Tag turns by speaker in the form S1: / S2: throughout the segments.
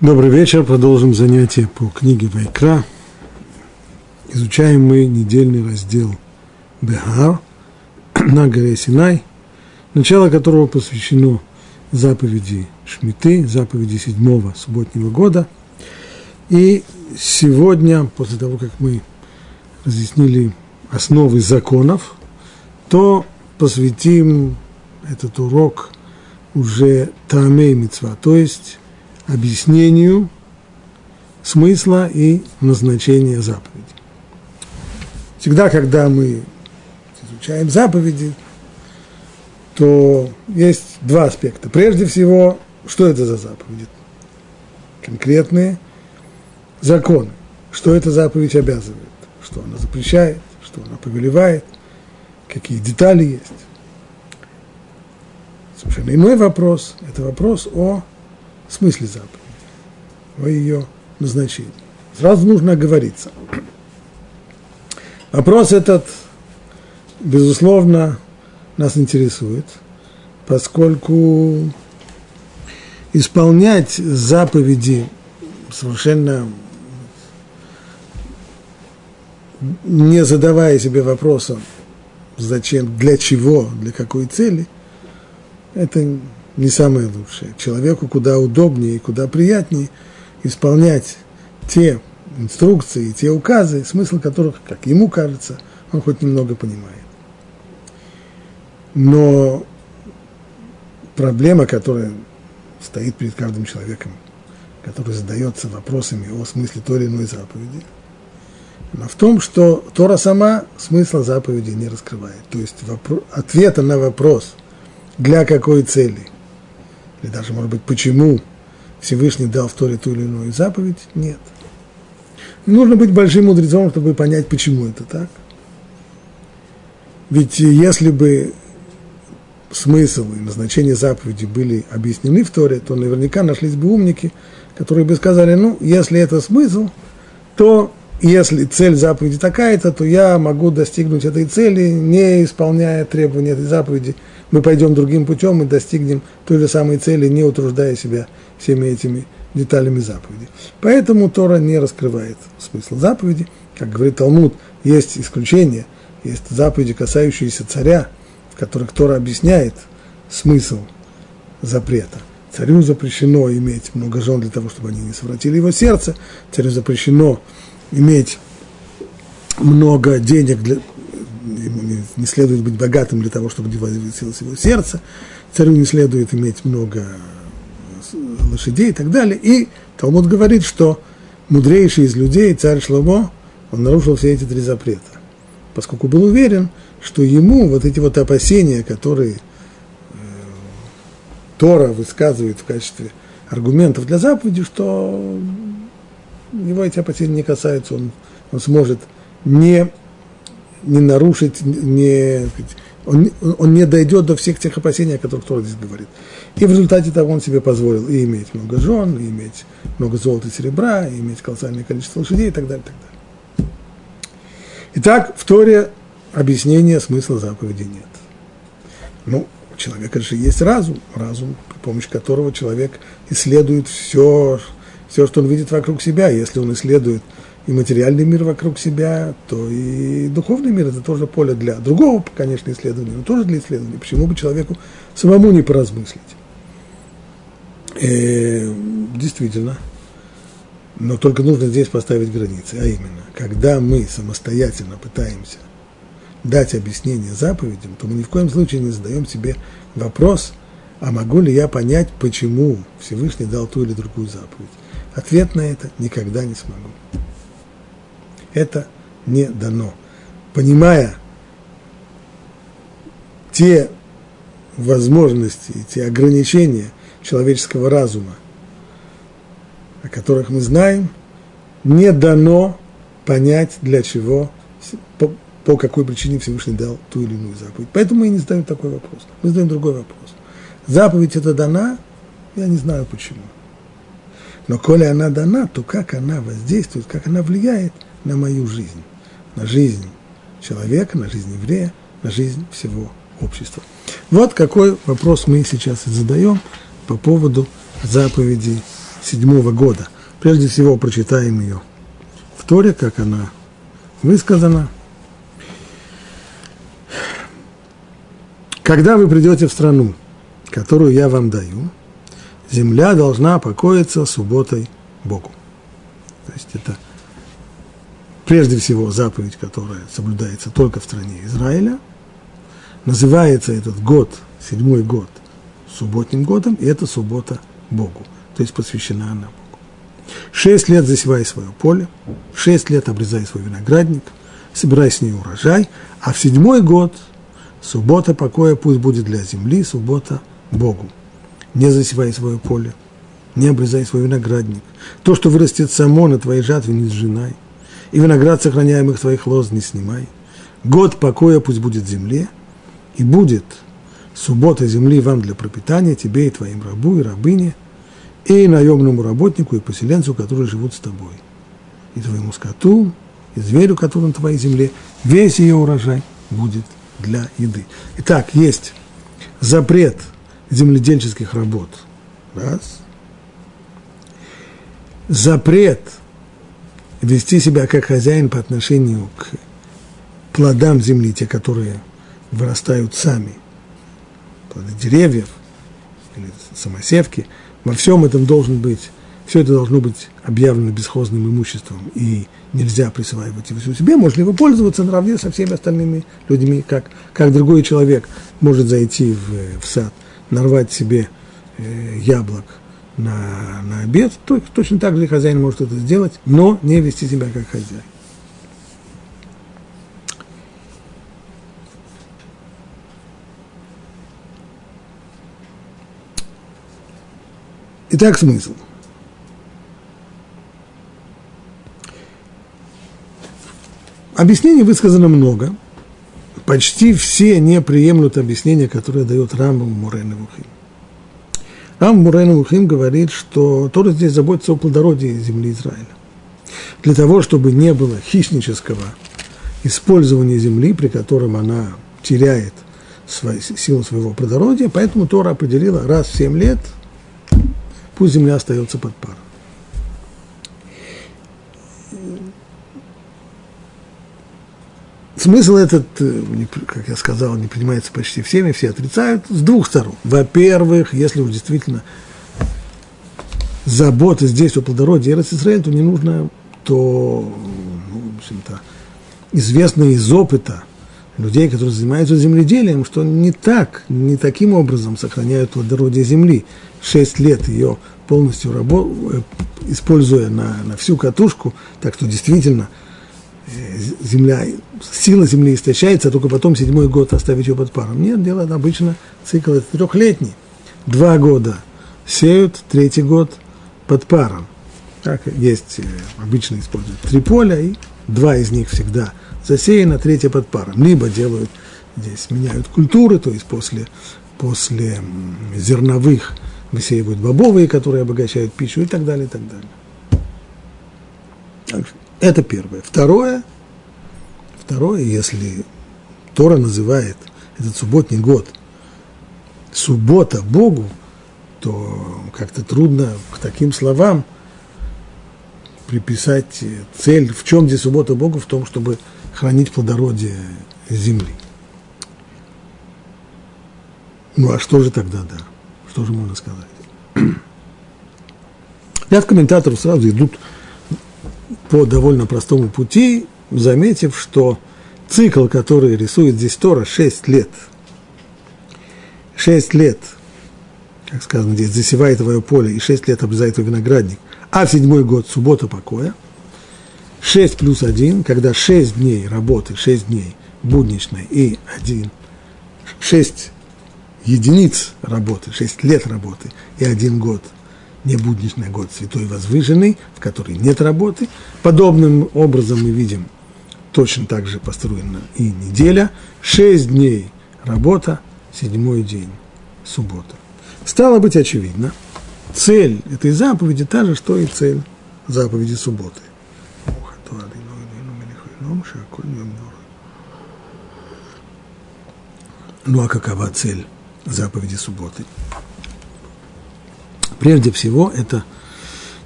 S1: Добрый вечер. Продолжим занятие по книге Вайкра. Изучаем мы недельный раздел Бехар на горе Синай, начало которого посвящено заповеди Шмиты, заповеди седьмого субботнего года. И сегодня, после того, как мы разъяснили основы законов, то посвятим этот урок уже Таамей Мицва, то есть объяснению смысла и назначения заповеди. Всегда, когда мы изучаем заповеди, то есть два аспекта. Прежде всего, что это за заповеди? Конкретные законы. Что эта заповедь обязывает? Что она запрещает? Что она повелевает? Какие детали есть? Совершенно иной вопрос – это вопрос о смысле заповеди, о ее назначении. Сразу нужно оговориться. Вопрос этот, безусловно, нас интересует, поскольку исполнять заповеди совершенно не задавая себе вопросом, зачем, для чего, для какой цели, это не самое лучшее. Человеку куда удобнее и куда приятнее исполнять те инструкции, те указы, смысл которых, как ему кажется, он хоть немного понимает. Но проблема, которая стоит перед каждым человеком, который задается вопросами о смысле той или иной заповеди, она в том, что Тора сама смысла заповеди не раскрывает. То есть вопрос, ответа на вопрос, для какой цели – или даже, может быть, почему Всевышний дал в Торе ту или иную заповедь, нет. нужно быть большим мудрецом, чтобы понять, почему это так. Ведь если бы смысл и назначение заповеди были объяснены в Торе, то наверняка нашлись бы умники, которые бы сказали, ну, если это смысл, то если цель заповеди такая-то, то я могу достигнуть этой цели, не исполняя требования этой заповеди – мы пойдем другим путем и достигнем той же самой цели, не утруждая себя всеми этими деталями заповеди. Поэтому Тора не раскрывает смысл заповеди. Как говорит Талмуд, есть исключения, есть заповеди, касающиеся царя, в которых Тора объясняет смысл запрета. Царю запрещено иметь много жен для того, чтобы они не совратили его сердце. Царю запрещено иметь много денег для, ему не, не следует быть богатым для того, чтобы возвысилось его сердце, царю не следует иметь много лошадей и так далее. И Талмуд говорит, что мудрейший из людей, царь Шломо, он нарушил все эти три запрета, поскольку был уверен, что ему вот эти вот опасения, которые э, Тора высказывает в качестве аргументов для заповеди, что его эти опасения не касаются, он, он сможет не не нарушить, не, он, он не дойдет до всех тех опасений, о которых Тора здесь говорит. И в результате того он себе позволил и иметь много жен, и иметь много золота и серебра, и иметь колоссальное количество лошадей и так далее, и так далее. Итак, в Торе объяснения смысла заповеди нет. Ну, у человека же есть разум, разум, при помощи которого человек исследует все, все, что он видит вокруг себя. Если он исследует – и материальный мир вокруг себя, то и духовный мир – это тоже поле для другого, конечно, исследования, но тоже для исследования. Почему бы человеку самому не поразмыслить? Э, действительно. Но только нужно здесь поставить границы, а именно, когда мы самостоятельно пытаемся дать объяснение заповедям, то мы ни в коем случае не задаем себе вопрос, а могу ли я понять, почему Всевышний дал ту или другую заповедь. Ответ на это никогда не смогу это не дано. Понимая те возможности, те ограничения человеческого разума, о которых мы знаем, не дано понять, для чего, по, по какой причине Всевышний дал ту или иную заповедь. Поэтому мы и не задаем такой вопрос. Мы задаем другой вопрос. Заповедь это дана, я не знаю почему. Но коли она дана, то как она воздействует, как она влияет – на мою жизнь, на жизнь человека, на жизнь еврея, на жизнь всего общества. Вот какой вопрос мы сейчас задаем по поводу заповедей седьмого года. Прежде всего прочитаем ее в Торе, как она высказана. Когда вы придете в страну, которую я вам даю, земля должна покоиться субботой Богу. То есть это прежде всего заповедь, которая соблюдается только в стране Израиля. Называется этот год, седьмой год, субботним годом, и это суббота Богу, то есть посвящена она Богу. Шесть лет засевай свое поле, шесть лет обрезай свой виноградник, собирай с ней урожай, а в седьмой год суббота покоя пусть будет для земли, суббота Богу. Не засевай свое поле, не обрезай свой виноградник. То, что вырастет само на твоей жатве, не сжинай. И виноград сохраняемых твоих лоз не снимай. Год покоя пусть будет земле, и будет суббота земли вам для пропитания, тебе и твоим рабу и рабыне, и наемному работнику и поселенцу, которые живут с тобой, и твоему скоту, и зверю, который на твоей земле, весь ее урожай будет для еды. Итак, есть запрет земледельческих работ. Раз. Запрет вести себя как хозяин по отношению к плодам земли, те, которые вырастают сами, плоды деревьев или самосевки, во всем этом должен быть, все это должно быть объявлено бесхозным имуществом, и нельзя присваивать его себе, можно его пользоваться наравне со всеми остальными людьми, как, как другой человек может зайти в, в сад, нарвать себе э, яблок, на, на обед, то, точно так же и хозяин может это сделать, но не вести себя как хозяин. Итак, смысл. Объяснений высказано много. Почти все не приемлют объяснения, которые дает Рамбам Мурен Вухим. Рам Мурейн Мухим говорит, что Тора здесь заботится о плодородии земли Израиля. Для того, чтобы не было хищнического использования земли, при котором она теряет свою, силу своего плодородия, поэтому Тора определила раз в семь лет, пусть земля остается под паром. Смысл этот, э, как я сказал, не принимается почти всеми, все отрицают с двух сторон. Во-первых, если уж действительно забота здесь о плодородии Эрос Израиль, то не нужно, то, ну, в общем-то, известно из опыта людей, которые занимаются земледелием, что не так, не таким образом сохраняют плодородие земли. Шесть лет ее полностью рабо- э, используя на, на всю катушку, так что действительно – земля, сила земли истощается, а только потом седьмой год оставить ее под паром. Нет, дело обычно цикл это трехлетний. Два года сеют, третий год под паром. Так есть, э, обычно используют три поля, и два из них всегда засеяно, третье под паром. Либо делают, здесь меняют культуры, то есть после, после зерновых высеивают бобовые, которые обогащают пищу и так далее, и так далее. Это первое. Второе, второе, если Тора называет этот субботний год суббота Богу, то как-то трудно к таким словам приписать цель. В чем здесь суббота Богу? В том, чтобы хранить плодородие земли. Ну а что же тогда, да? Что же можно сказать? Ряд комментаторов сразу идут по довольно простому пути, заметив, что цикл, который рисует здесь Тора, 6 лет. 6 лет, как сказано здесь, засевает твое поле, и 6 лет обрезает твой виноградник, а в седьмой год суббота покоя. 6 плюс 1, когда 6 дней работы, 6 дней будничной и 1, 6 единиц работы, 6 лет работы и 1 год – не будничный год святой возвышенный, в который нет работы. Подобным образом мы видим, точно так же построена и неделя. Шесть дней работа, седьмой день суббота. Стало быть очевидно, цель этой заповеди та же, что и цель заповеди субботы. Ну а какова цель заповеди субботы? Прежде всего, это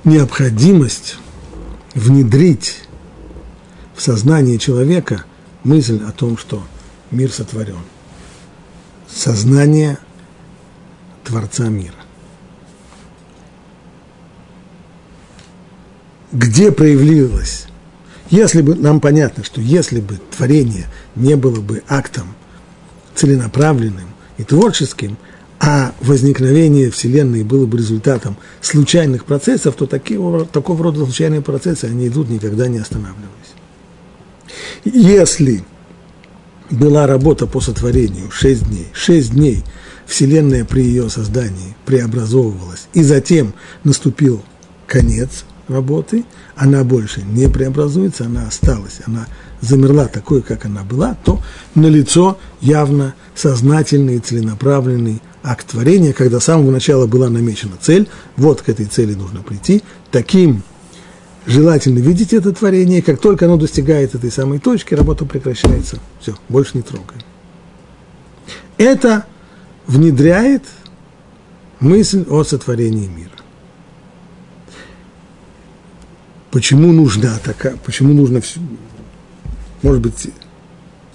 S1: необходимость внедрить в сознание человека мысль о том, что мир сотворен. Сознание Творца мира. Где проявилось? Если бы, нам понятно, что если бы творение не было бы актом целенаправленным и творческим, а возникновение Вселенной было бы результатом случайных процессов, то такие, такого рода случайные процессы, они идут никогда не останавливаясь. Если была работа по сотворению 6 дней, 6 дней Вселенная при ее создании преобразовывалась, и затем наступил конец работы, она больше не преобразуется, она осталась, она замерла такой, как она была, то налицо явно сознательный, целенаправленный акт творения, когда с самого начала была намечена цель, вот к этой цели нужно прийти, таким желательно видеть это творение, как только оно достигает этой самой точки, работа прекращается. Все, больше не трогаем. Это внедряет мысль о сотворении мира. Почему нужна такая, почему нужно все, может быть,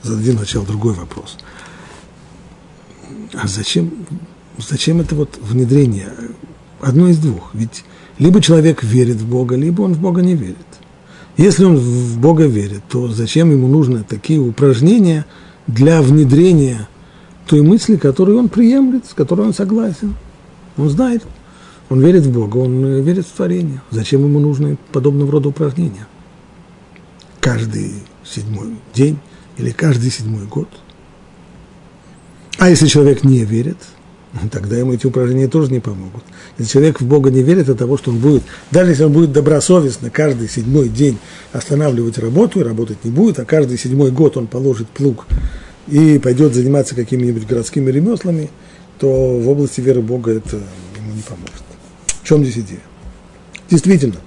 S1: зададим сначала другой вопрос. А зачем, зачем это вот внедрение? Одно из двух. Ведь либо человек верит в Бога, либо он в Бога не верит. Если он в Бога верит, то зачем ему нужны такие упражнения для внедрения той мысли, которую он приемлет, с которой он согласен? Он знает, он верит в Бога, он верит в творение. Зачем ему нужны подобного рода упражнения? Каждый седьмой день или каждый седьмой год. А если человек не верит – тогда ему эти упражнения тоже не помогут. Если человек в Бога не верит от того, что он будет, даже если он будет добросовестно каждый седьмой день останавливать работу и работать не будет, а каждый седьмой год он положит плуг и пойдет заниматься какими-нибудь городскими ремеслами, то в области веры Бога это ему не поможет. В чем здесь идея? Действительно,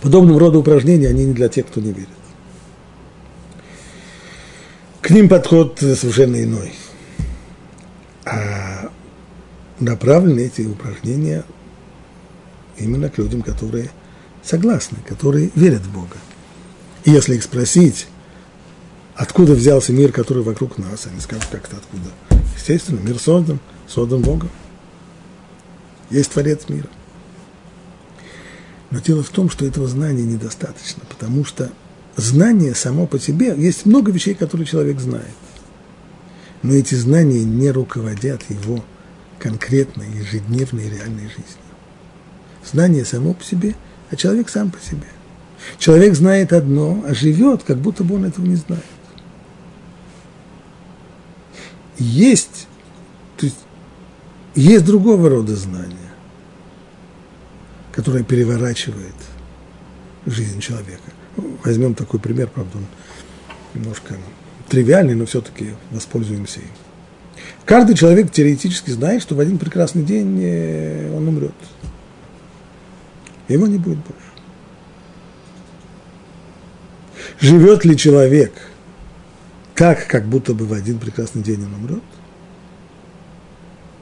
S1: подобного рода упражнения, они не для тех, кто не верит. К ним подход совершенно иной – направлены эти упражнения именно к людям, которые согласны, которые верят в Бога. И если их спросить, откуда взялся мир, который вокруг нас, они скажут, как-то откуда. Естественно, мир создан, создан Богом. Есть Творец мира. Но дело в том, что этого знания недостаточно, потому что знание само по себе, есть много вещей, которые человек знает но эти знания не руководят его конкретной, ежедневной, реальной жизнью. Знание само по себе, а человек сам по себе. Человек знает одно, а живет, как будто бы он этого не знает. Есть, то есть, есть другого рода знания, которое переворачивает жизнь человека. Возьмем такой пример, правда, он немножко тривиальный, но все-таки воспользуемся им. Каждый человек теоретически знает, что в один прекрасный день э, он умрет. Его не будет больше. Живет ли человек так, как будто бы в один прекрасный день он умрет?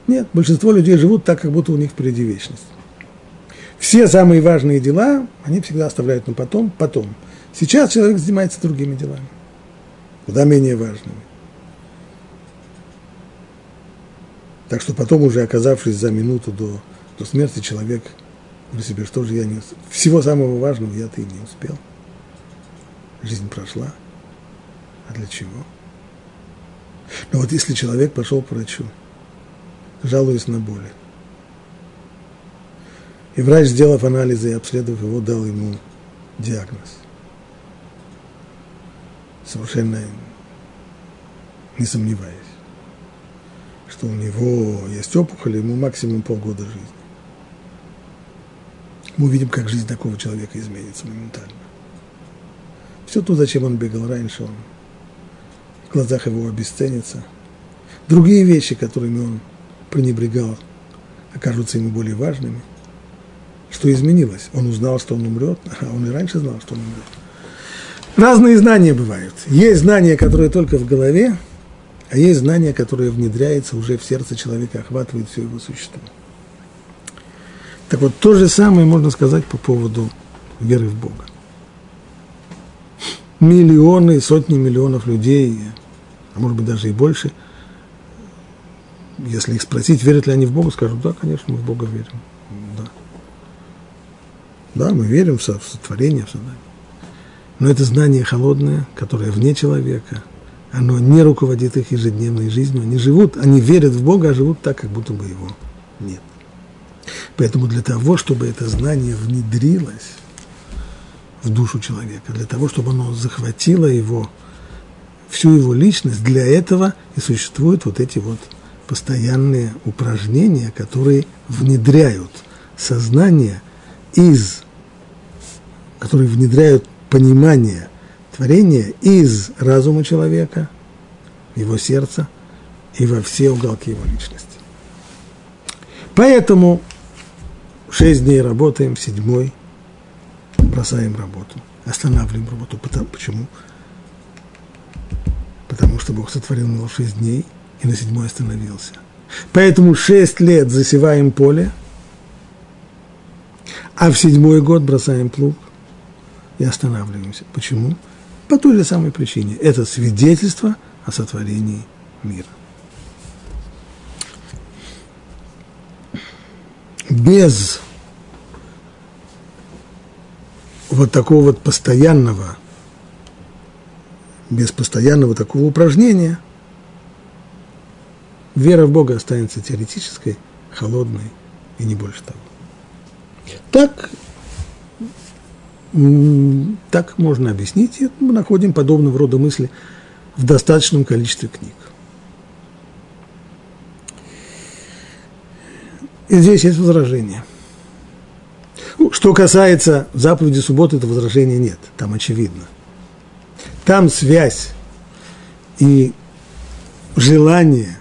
S1: Нет, большинство людей живут так, как будто у них впереди вечность. Все самые важные дела они всегда оставляют на потом, потом. Сейчас человек занимается другими делами куда менее важными. Так что потом, уже оказавшись за минуту до, до смерти, человек говорит себе, что же я не успел. Всего самого важного я-то и не успел. Жизнь прошла. А для чего? Но вот если человек пошел к врачу, жалуясь на боли, и врач, сделав анализы и обследовав его, дал ему диагноз совершенно не сомневаюсь, что у него есть опухоль, ему максимум полгода жизни. Мы увидим, как жизнь такого человека изменится моментально. Все то, зачем он бегал раньше, он в глазах его обесценится. Другие вещи, которыми он пренебрегал, окажутся ему более важными. Что изменилось? Он узнал, что он умрет, а он и раньше знал, что он умрет. Разные знания бывают. Есть знания, которые только в голове, а есть знания, которые внедряются уже в сердце человека, охватывают все его существо. Так вот, то же самое можно сказать по поводу веры в Бога. Миллионы, сотни миллионов людей, а может быть даже и больше, если их спросить, верят ли они в Бога, скажут, да, конечно, мы в Бога верим. Да, да мы верим в сотворение, в создание. Но это знание холодное, которое вне человека, оно не руководит их ежедневной жизнью. Они живут, они верят в Бога, а живут так, как будто бы его нет. Поэтому для того, чтобы это знание внедрилось в душу человека, для того, чтобы оно захватило его, всю его личность, для этого и существуют вот эти вот постоянные упражнения, которые внедряют сознание из, которые внедряют понимание творения из разума человека, его сердца и во все уголки его личности. Поэтому шесть дней работаем, седьмой бросаем работу, останавливаем работу. Потому, почему? Потому что Бог сотворил мир шесть дней и на седьмой остановился. Поэтому шесть лет засеваем поле, а в седьмой год бросаем плуг и останавливаемся. Почему? По той же самой причине. Это свидетельство о сотворении мира. Без вот такого вот постоянного, без постоянного такого упражнения, вера в Бога останется теоретической, холодной и не больше того. Так так можно объяснить, и мы находим подобного рода мысли в достаточном количестве книг. И здесь есть возражение. Ну, что касается заповеди субботы, это возражения нет, там очевидно. Там связь и желание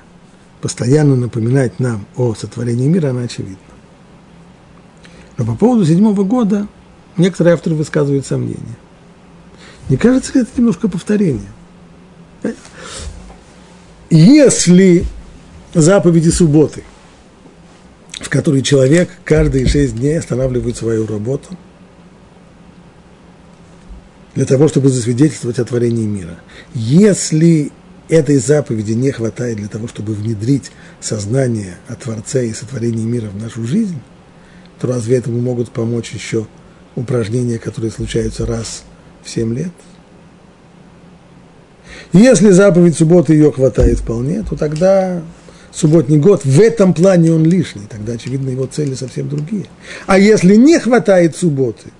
S1: постоянно напоминать нам о сотворении мира, она очевидна. Но по поводу седьмого года – некоторые авторы высказывают сомнения. Не кажется ли это немножко повторение? Если заповеди субботы, в которые человек каждые шесть дней останавливает свою работу для того, чтобы засвидетельствовать о творении мира, если этой заповеди не хватает для того, чтобы внедрить сознание о Творце и сотворении мира в нашу жизнь, то разве этому могут помочь еще упражнения, которые случаются раз в семь лет. Если заповедь субботы ее хватает вполне, то тогда субботний год в этом плане он лишний, тогда, очевидно, его цели совсем другие. А если не хватает субботы,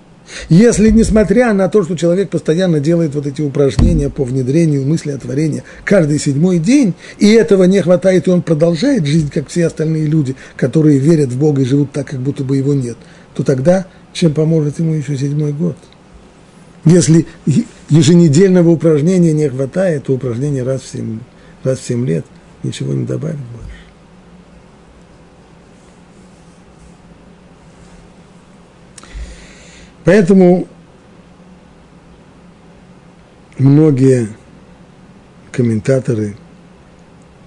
S1: если, несмотря на то, что человек постоянно делает вот эти упражнения по внедрению мысли о творении каждый седьмой день, и этого не хватает, и он продолжает жизнь, как все остальные люди, которые верят в Бога и живут так, как будто бы его нет, то тогда чем поможет ему еще седьмой год. Если еженедельного упражнения не хватает, то упражнение раз в семь, раз в семь лет ничего не добавит больше. Поэтому многие комментаторы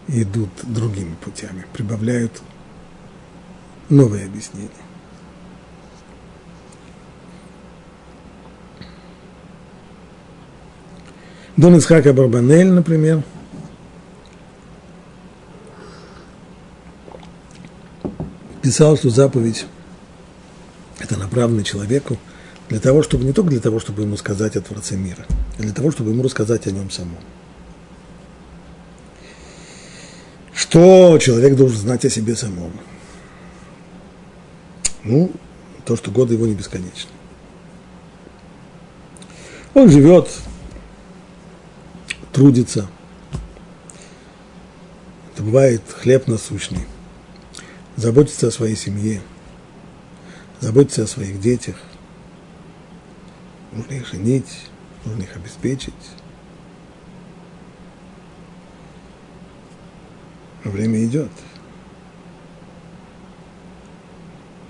S1: идут другими путями, прибавляют новые объяснения. Дон Исхака Барбанель, например, писал, что заповедь это направлено человеку для того, чтобы не только для того, чтобы ему сказать о Творце мира, а для того, чтобы ему рассказать о нем самом. Что человек должен знать о себе самом? Ну, то, что годы его не бесконечны. Он живет трудится. Это бывает хлеб насущный. Заботиться о своей семье, заботиться о своих детях. Нужно их женить, нужно их обеспечить. Но время идет.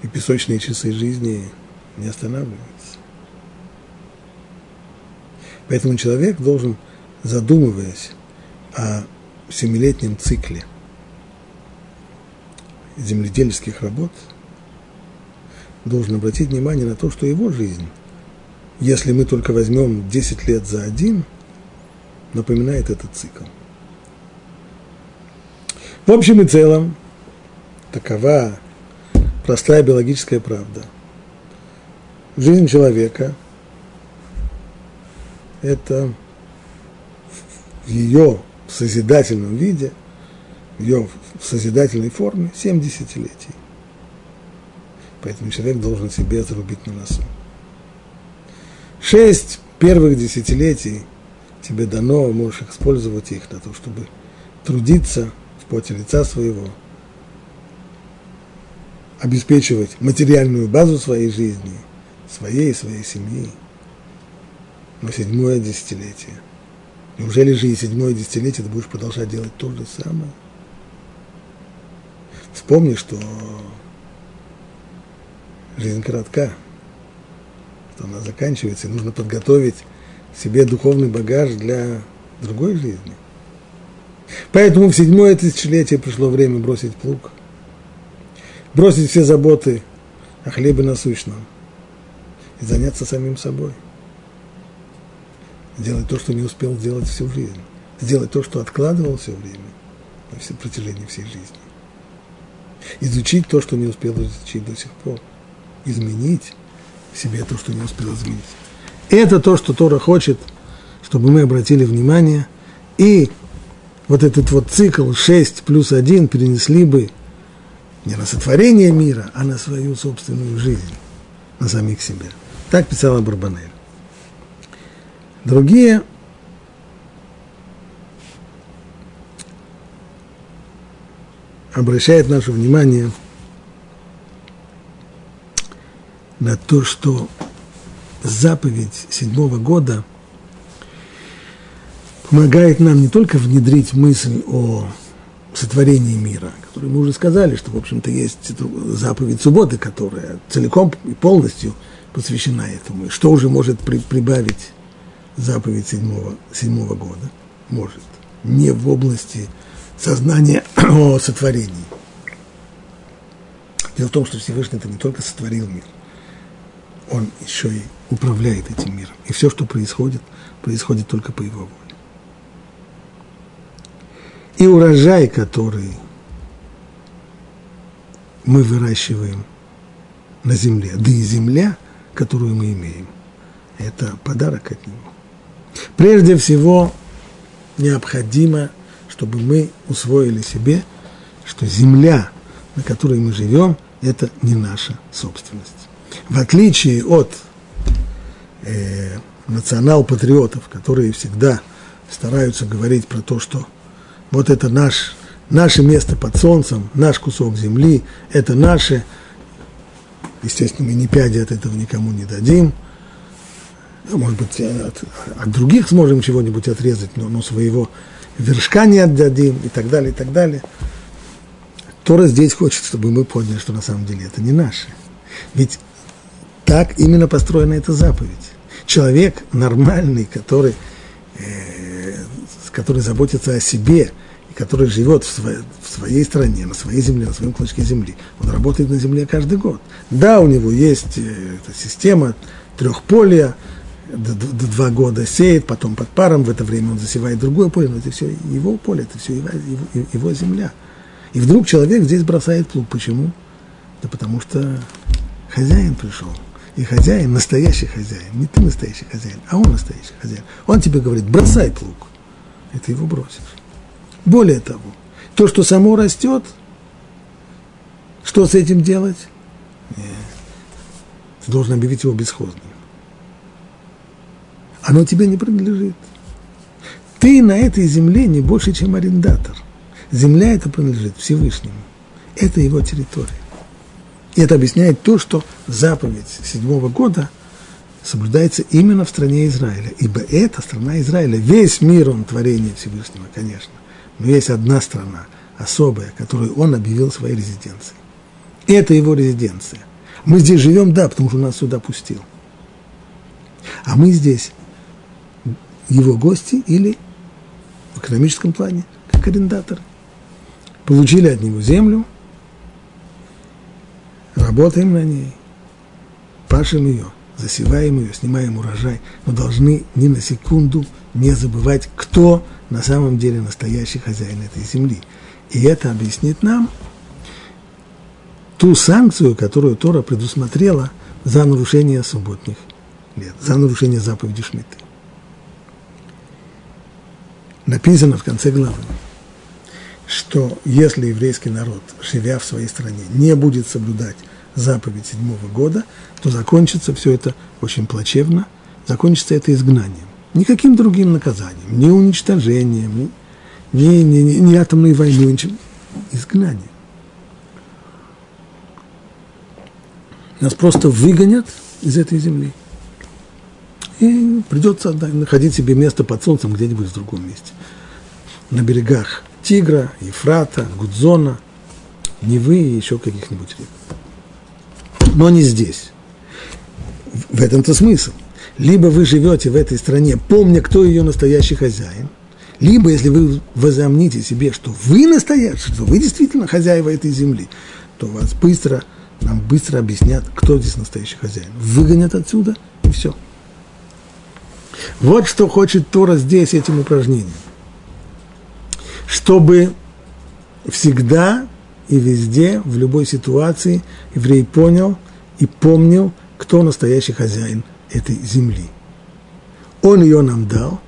S1: И песочные часы жизни не останавливаются. Поэтому человек должен задумываясь о семилетнем цикле земледельских работ, должен обратить внимание на то, что его жизнь, если мы только возьмем 10 лет за один, напоминает этот цикл. В общем и целом, такова простая биологическая правда. Жизнь человека – это в ее созидательном виде, в ее созидательной форме 7 десятилетий. Поэтому человек должен себе зарубить на носу. Шесть первых десятилетий тебе дано, можешь использовать их на то, чтобы трудиться в поте лица своего, обеспечивать материальную базу своей жизни, своей и своей семьи. Но седьмое десятилетие. Неужели же и седьмое десятилетие ты будешь продолжать делать то же самое? Вспомни, что жизнь коротка, что она заканчивается, и нужно подготовить себе духовный багаж для другой жизни. Поэтому в седьмое тысячелетие пришло время бросить плуг, бросить все заботы о хлебе насущном и заняться самим собой. Сделать то, что не успел сделать всю жизнь. Сделать то, что откладывал все время на протяжении всей жизни. Изучить то, что не успел изучить до сих пор – изменить в себе то, что не успел изменить. Это то, что Тора хочет, чтобы мы обратили внимание, и вот этот вот цикл 6 плюс 1 перенесли бы не на сотворение мира, а на свою собственную жизнь, на самих себя. Так писала Барбанель. Другие обращают наше внимание – на то, что заповедь седьмого года помогает нам не только внедрить мысль о сотворении мира, которую мы уже сказали, что, в общем-то, есть заповедь субботы, которая целиком и полностью посвящена этому. И что уже может при, прибавить заповедь седьмого, седьмого года? Может. Не в области сознания о сотворении. Дело в том, что Всевышний это не только сотворил мир, он еще и управляет этим миром. И все, что происходит, происходит только по его воле. И урожай, который мы выращиваем на земле, да и земля, которую мы имеем, это подарок от него. Прежде всего, необходимо, чтобы мы усвоили себе, что земля, на которой мы живем, это не наша собственность. В отличие от э, национал-патриотов, которые всегда стараются говорить про то, что вот это наш, наше место под солнцем, наш кусок земли, это наше, естественно, мы ни пяди от этого никому не дадим, может быть, от, от других сможем чего-нибудь отрезать, но, но своего вершка не отдадим и так далее, и так далее. Тора здесь хочет, чтобы мы поняли, что на самом деле это не наше. Ведь так именно построена эта заповедь. Человек нормальный, который, э, который заботится о себе, и который живет в, своей, в своей стране, на своей земле, на своем клочке земли, он работает на земле каждый год. Да, у него есть э, эта система трехполия, два года сеет, потом под паром, в это время он засевает другое поле, но это все его поле, это все его, его, его земля. И вдруг человек здесь бросает плуг. Почему? Да потому что хозяин пришел. И хозяин, настоящий хозяин, не ты настоящий хозяин, а он настоящий хозяин. Он тебе говорит, бросай плуг. И ты его бросишь. Более того, то, что само растет, что с этим делать? Нет. Ты должен объявить его бесхозным. Оно тебе не принадлежит. Ты на этой земле не больше, чем арендатор. Земля это принадлежит Всевышнему. Это его территория. И это объясняет то, что заповедь седьмого года соблюдается именно в стране Израиля. Ибо это страна Израиля. Весь мир, он творение Всевышнего, конечно. Но есть одна страна, особая, которую он объявил своей резиденцией. Это его резиденция. Мы здесь живем, да, потому что нас сюда пустил. А мы здесь его гости или в экономическом плане, как арендаторы. Получили от него землю – работаем на ней, пашем ее, засеваем ее, снимаем урожай, но должны ни на секунду не забывать, кто на самом деле настоящий хозяин этой земли. И это объяснит нам ту санкцию, которую Тора предусмотрела за нарушение субботних лет, за нарушение заповеди Шмиты. Написано в конце главы, что если еврейский народ, живя в своей стране, не будет соблюдать заповедь седьмого года, то закончится все это очень плачевно, закончится это изгнанием. Никаким другим наказанием, ни уничтожением, ни, ни, ни, ни атомной войной, ничего. Изгнание. Нас просто выгонят из этой земли. И придется находить себе место под солнцем где-нибудь в другом месте. На берегах Тигра, Ефрата, Гудзона, Невы и еще каких-нибудь рек но не здесь. В этом-то смысл. Либо вы живете в этой стране, помня, кто ее настоящий хозяин, либо, если вы возомните себе, что вы настоящий, что вы действительно хозяева этой земли, то вас быстро, нам быстро объяснят, кто здесь настоящий хозяин. Выгонят отсюда, и все. Вот что хочет Тора здесь этим упражнением. Чтобы всегда и везде, в любой ситуации еврей понял и помнил, кто настоящий хозяин этой земли. Он ее нам дал,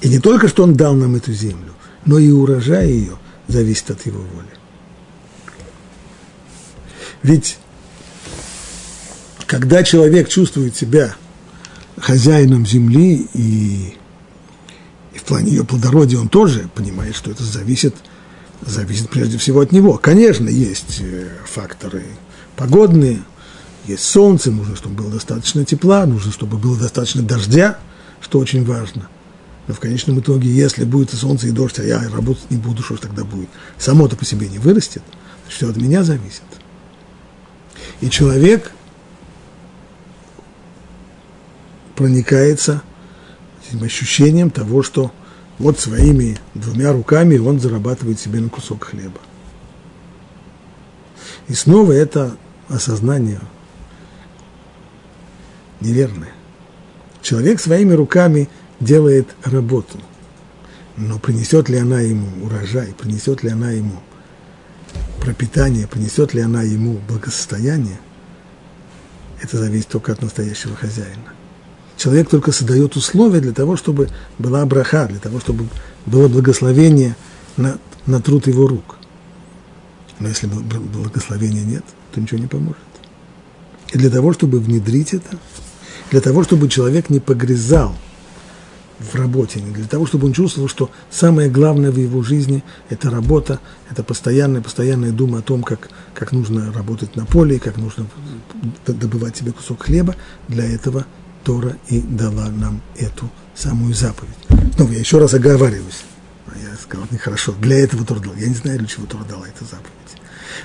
S1: и не только, что он дал нам эту землю, но и урожай ее зависит от его воли. Ведь когда человек чувствует себя хозяином земли и, и в плане ее плодородия он тоже понимает, что это зависит зависит прежде всего от него. Конечно, есть э, факторы погодные, есть солнце, нужно, чтобы было достаточно тепла, нужно, чтобы было достаточно дождя, что очень важно. Но в конечном итоге, если будет и солнце, и дождь, а я работать не буду, что ж тогда будет? Само-то по себе не вырастет, все от меня зависит. И человек проникается этим ощущением того, что вот своими двумя руками он зарабатывает себе на кусок хлеба. И снова это осознание неверное. Человек своими руками делает работу, но принесет ли она ему урожай, принесет ли она ему пропитание, принесет ли она ему благосостояние, это зависит только от настоящего хозяина. Человек только создает условия для того, чтобы была браха, для того, чтобы было благословение на, на труд его рук. Но если благословения нет, то ничего не поможет. И для того, чтобы внедрить это, для того, чтобы человек не погрязал в работе, для того, чтобы он чувствовал, что самое главное в его жизни – это работа, это постоянная, постоянная дума о том, как, как нужно работать на поле, как нужно добывать себе кусок хлеба. Для этого – Тора и дала нам эту самую заповедь. Снова я еще раз оговариваюсь. Я сказал, нехорошо, для этого Тора дала. Я не знаю, для чего Тора дала эту заповедь.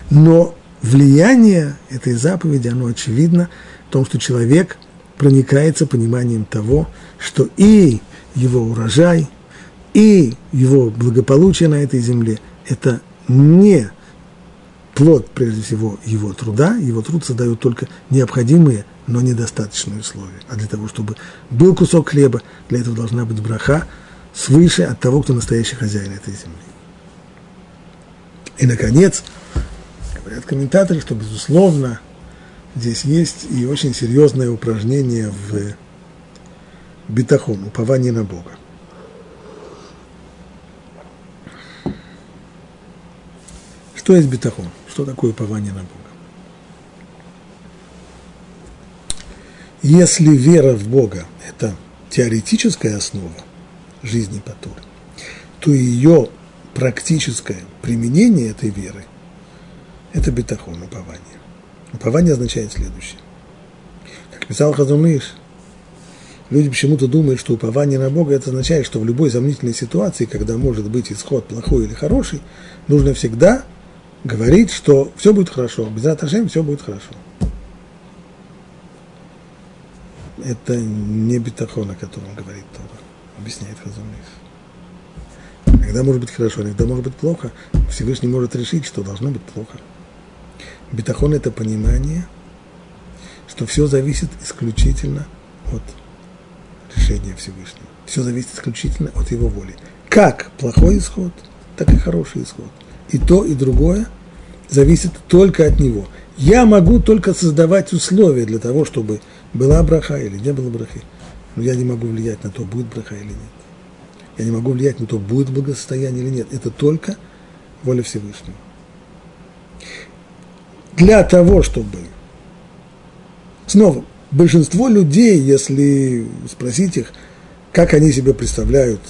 S1: Но влияние этой заповеди, оно очевидно в том, что человек проникается пониманием того, что и его урожай, и его благополучие на этой земле – это не плод, прежде всего, его труда. Его труд создает только необходимые но недостаточные условия. А для того, чтобы был кусок хлеба, для этого должна быть браха свыше от того, кто настоящий хозяин этой земли. И, наконец, говорят комментаторы, что, безусловно, здесь есть и очень серьезное упражнение в битахон, упование на Бога. Что есть битахон? Что такое упование на Бога? Если вера в Бога – это теоретическая основа жизни по Торе, то ее практическое применение этой веры – это бетахон, упование. Упование означает следующее. Как писал Хазумиш, люди почему-то думают, что упование на Бога – это означает, что в любой сомнительной ситуации, когда может быть исход плохой или хороший, нужно всегда говорить, что все будет хорошо, без отношений все будет хорошо – это не бетахон, о котором говорит Тора, объясняет Хазумис. Иногда может быть хорошо, иногда может быть плохо. Всевышний может решить, что должно быть плохо. Бетахон – это понимание, что все зависит исключительно от решения Всевышнего. Все зависит исключительно от его воли. Как плохой исход, так и хороший исход. И то, и другое зависит только от него. Я могу только создавать условия для того, чтобы была браха или не было брахи. Но я не могу влиять на то, будет браха или нет. Я не могу влиять на то, будет благосостояние или нет. Это только воля Всевышнего. Для того, чтобы... Снова, большинство людей, если спросить их, как они себе представляют,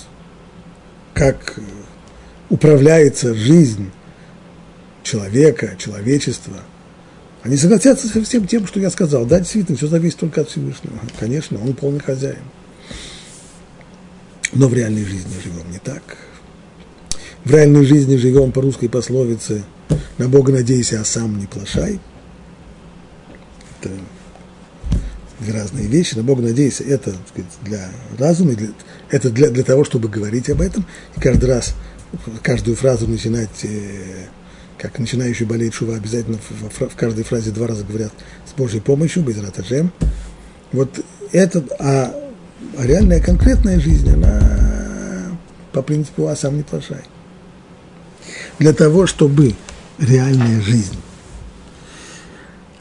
S1: как управляется жизнь человека, человечества, они согласятся со всем тем, что я сказал. Да, действительно, все зависит только от Всевышнего. Конечно, он полный хозяин. Но в реальной жизни живем не так. В реальной жизни живем по русской пословице «На Бога надейся, а сам не плашай». Это две разные вещи. На Бога надейся – это сказать, для разума, для, это для, для того, чтобы говорить об этом. И каждый раз, каждую фразу начинать, э, как начинающий болеть шува, обязательно в, в, каждой фразе два раза говорят «с Божьей помощью», без ратажем. Вот это, а, а реальная конкретная жизнь, она по принципу «а сам не плашай». Для того, чтобы реальная жизнь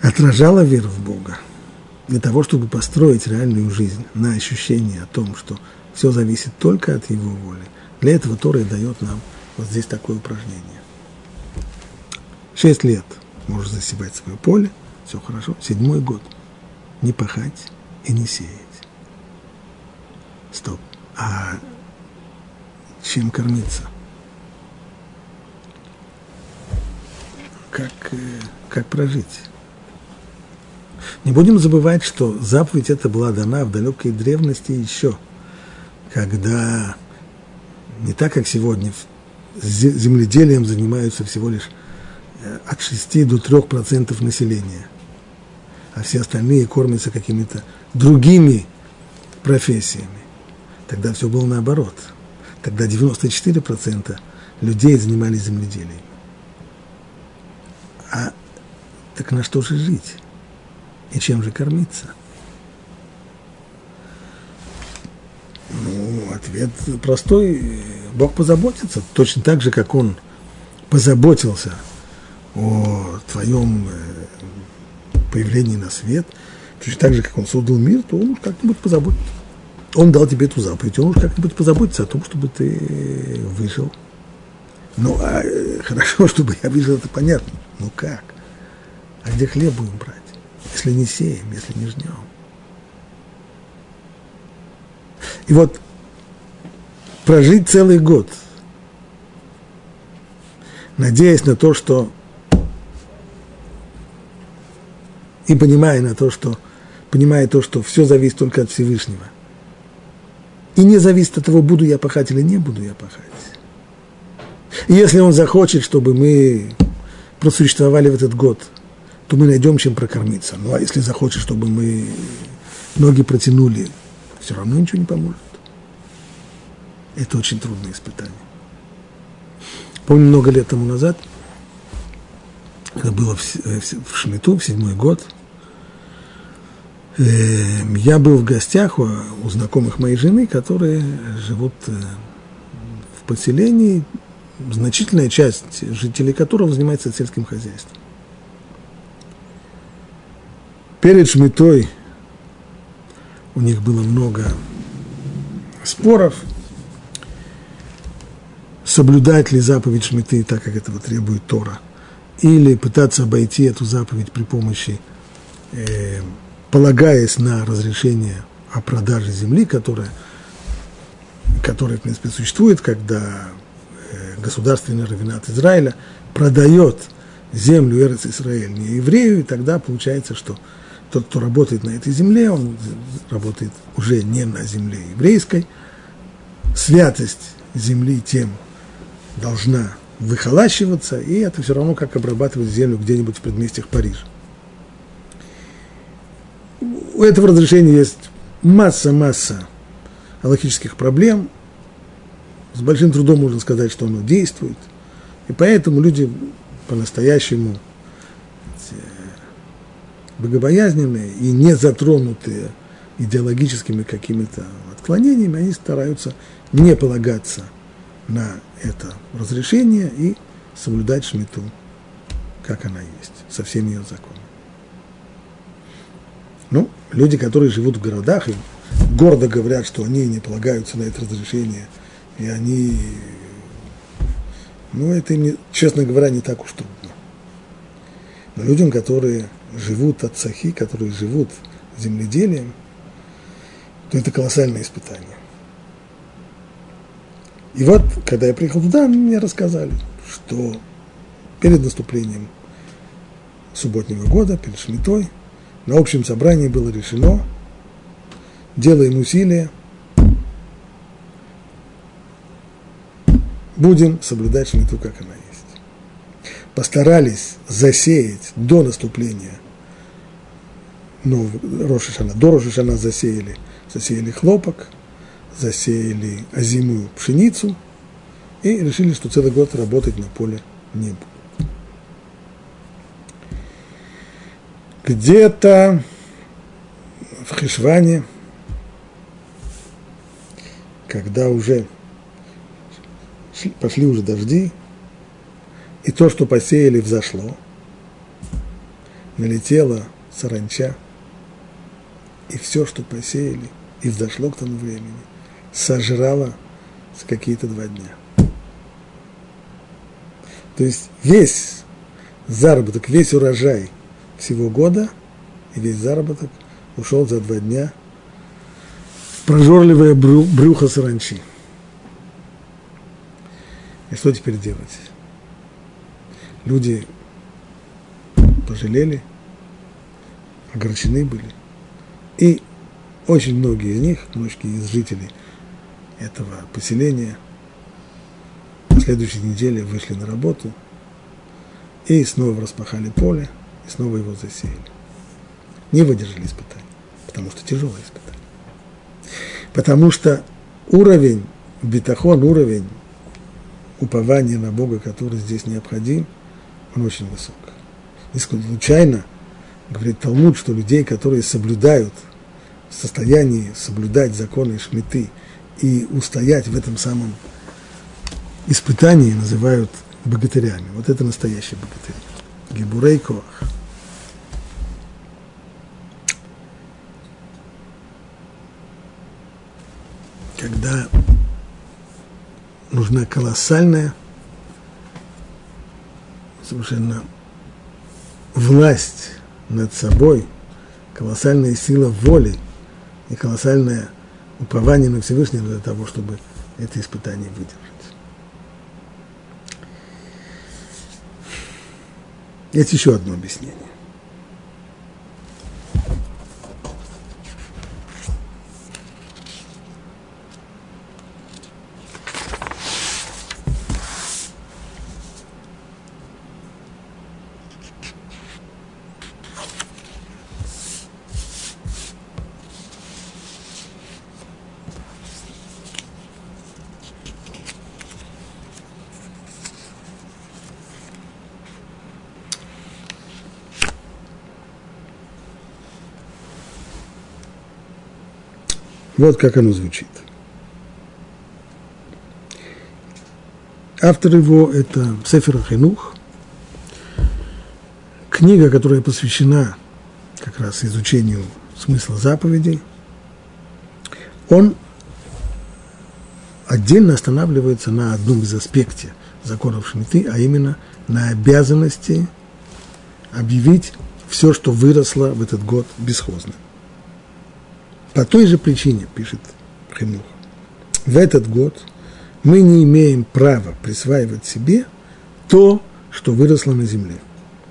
S1: отражала веру в Бога, для того, чтобы построить реальную жизнь на ощущение о том, что все зависит только от Его воли. Для этого Тора и дает нам вот здесь такое упражнение. Шесть лет можешь засевать свое поле, все хорошо. Седьмой год не пахать и не сеять. Стоп. А чем кормиться? Как, э, как прожить? Не будем забывать, что заповедь эта была дана в далекой древности еще, когда не так, как сегодня, земледелием занимаются всего лишь от 6 до 3 процентов населения, а все остальные кормятся какими-то другими профессиями. Тогда все было наоборот. Тогда 94 процента людей занимались земледелием. А так на что же жить? И чем же кормиться? Ну, ответ простой. Бог позаботится. Точно так же, как Он позаботился о твоем э, появлении на свет, точно так же, как Он создал мир, то Он как-нибудь позаботится. Он дал тебе эту заповедь, Он уж как-нибудь позаботится о том, чтобы ты выжил. Ну, а э, хорошо, чтобы я выжил, это понятно. Ну как? А где хлеб будем брать? если не сеем, если не жнем. И вот прожить целый год, надеясь на то, что и понимая на то, что понимая то, что все зависит только от Всевышнего. И не зависит от того, буду я пахать или не буду я пахать. И если он захочет, чтобы мы просуществовали в этот год – то мы найдем чем прокормиться. Ну а если захочешь, чтобы мы ноги протянули, все равно ничего не поможет. Это очень трудное испытание. Помню, много лет тому назад, это было в, э, в Шмиту, в седьмой год, я был в гостях у, у знакомых моей жены, которые живут э, в поселении, значительная часть жителей которого занимается сельским хозяйством. Перед Шмитой у них было много споров, соблюдать ли заповедь Шмиты так, как этого требует Тора, или пытаться обойти эту заповедь при помощи, э, полагаясь на разрешение о продаже земли, которая, которая, в принципе, существует, когда э, государственный равенат Израиля продает землю Эрец Израиль не еврею, и тогда получается, что тот, кто работает на этой земле, он работает уже не на земле еврейской. Святость земли тем должна выхолащиваться, и это все равно как обрабатывать землю где-нибудь в предместьях Парижа. У этого разрешения есть масса-масса логических проблем. С большим трудом можно сказать, что оно действует. И поэтому люди по-настоящему богобоязненные и не затронутые идеологическими какими-то отклонениями, они стараются не полагаться на это разрешение и соблюдать шмиту, как она есть, со всеми ее законами. Ну, люди, которые живут в городах и гордо говорят, что они не полагаются на это разрешение, и они, ну, это им, честно говоря, не так уж трудно. Но людям, которые живут от сахи, которые живут земледелием, то это колоссальное испытание. И вот, когда я приехал туда, мне рассказали, что перед наступлением субботнего года, перед Шмитой, на общем собрании было решено, делаем усилия, будем соблюдать Шмиту, как она есть. Постарались засеять до наступления ну, Рошишана, до Рошишана засеяли, засеяли хлопок – засеяли озимую пшеницу и решили, что целый год работать на поле не будут. Где-то в Хишване, когда уже пошли уже дожди, и то, что посеяли, взошло, налетела саранча, и все, что посеяли, и взошло к тому времени – сожрала за какие-то два дня. То есть весь заработок, весь урожай всего года и весь заработок ушел за два дня в прожорливое брюхо саранчи. И что теперь делать? Люди пожалели, огорчены были. И очень многие из них, многие из жителей – этого поселения на следующей неделе вышли на работу и снова распахали поле, и снова его засеяли. Не выдержали испытаний, потому что тяжелое испытание. Потому что уровень бетахон, уровень упования на Бога, который здесь необходим, он очень высок. Не случайно говорит Талмуд, что людей, которые соблюдают, в состоянии соблюдать законы Шмиты – и устоять в этом самом испытании называют богатырями. Вот это настоящий богатырь. Гибурей Коах. Когда нужна колоссальная совершенно власть над собой, колоссальная сила воли и колоссальная упование на Всевышнего для того, чтобы это испытание выдержать. Есть еще одно объяснение. Вот как оно звучит. Автор его – это Сефер Хинух, книга, которая посвящена как раз изучению смысла заповедей. Он отдельно останавливается на одном из аспектов законов Шмиты, а именно на обязанности объявить все, что выросло в этот год бесхозным. По той же причине, пишет Хинух, в этот год мы не имеем права присваивать себе то, что выросло на земле,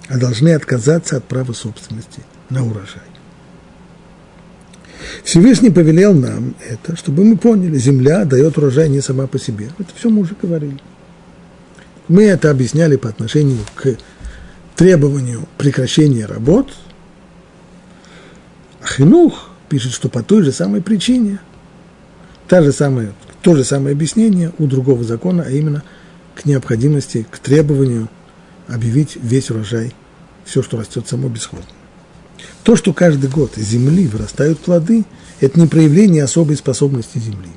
S1: а должны отказаться от права собственности на урожай. Всевышний повелел нам это, чтобы мы поняли, земля дает урожай не сама по себе. Это все мы уже говорили. Мы это объясняли по отношению к требованию прекращения работ. А хинух пишет, что по той же самой причине, та же самая, то же самое объяснение у другого закона, а именно к необходимости, к требованию объявить весь урожай, все, что растет само бесхозно. То, что каждый год из земли вырастают плоды, это не проявление особой способности земли.